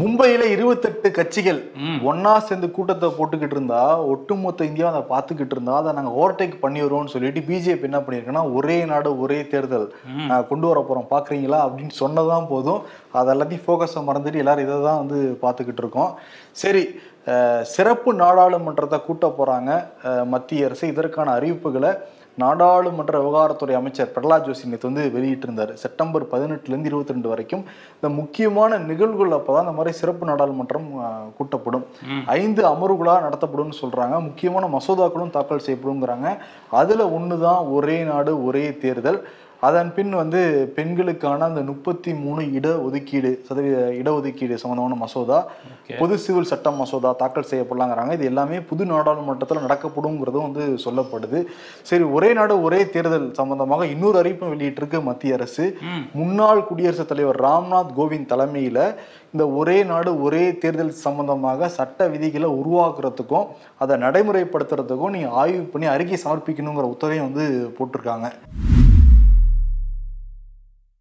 மும்பையில இருபத்தெட்டு கட்சிகள் ஒன்னா சேர்ந்து கூட்டத்தை போட்டுக்கிட்டு இருந்தா ஒட்டுமொத்த இந்தியா அதை பார்த்துக்கிட்டு இருந்தா அதை நாங்க ஓவர்டேக் பண்ணி வருவோம்னு சொல்லிட்டு பிஜேபி என்ன பண்ணிருக்குன்னா ஒரே நாடு ஒரே தேர்தல் கொண்டு வர போறோம். பாக்குறீங்களா அப்படின்னு சொன்னதான் போதும். அது எல்லாத்தையும் ஃபோக்கஸை மறந்துட்டு எல்லாரும் இதை தான் வந்து பார்த்துக்கிட்டு இருக்கோம். சரி சிறப்பு நாடாளுமன்றத்தை கூட்ட போறாங்க அஹ், மத்திய அரசு. இதற்கான அறிவிப்புகளை நாடாளுமன்ற விவகாரத்துறை அமைச்சர் பிரகலாத் ஜோஷி நேற்று வந்து வெளியிட்டிருந்தார். செப்டம்பர் பதினெட்டுலேருந்து இருபத்தி ரெண்டு வரைக்கும் இந்த முக்கியமான நிகழ்வுகள் அப்பதான் இந்த மாதிரி சிறப்பு நாடாளுமன்றம் கூட்டப்படும். ஐந்து அமர்வுகளா நடத்தப்படும்னு சொல்றாங்க. முக்கியமான மசோதாக்களும் தாக்கல் செய்யப்படுங்கிறாங்க அதுல ஒண்ணுதான் ஒரே நாடு ஒரே தேர்தல். அதன் பின் வந்து பெண்களுக்கான அந்த முப்பத்தி மூணு இட ஒதுக்கீடு சதவீத இடஒதுக்கீடு சம்பந்தமான மசோதா பொது சிவில் சட்டம் மசோதா தாக்கல் செய்யப்படலாங்கிறாங்க. இது எல்லாமே புது நாடாளுமன்றத்தில் நடக்கப்படுங்கிறதும் வந்து சொல்லப்படுது. சரி ஒரே நாடு ஒரே தேர்தல் சம்பந்தமாக இன்னொரு அறிவிப்பும் வெளியிட்டிருக்கு மத்திய அரசு. முன்னாள் குடியரசுத் தலைவர் ராம்நாத் கோவிந்த் தலைமையில இந்த ஒரே நாடு ஒரே தேர்தல் சம்பந்தமாக சட்ட விதிகளை உருவாக்குறதுக்கும் அதை நடைமுறைப்படுத்துறதுக்கும் நீங்க ஆய்வு பண்ணி அறிக்கை சமர்ப்பிக்கணுங்கிற உத்தரவையும் வந்து போட்டிருக்காங்க.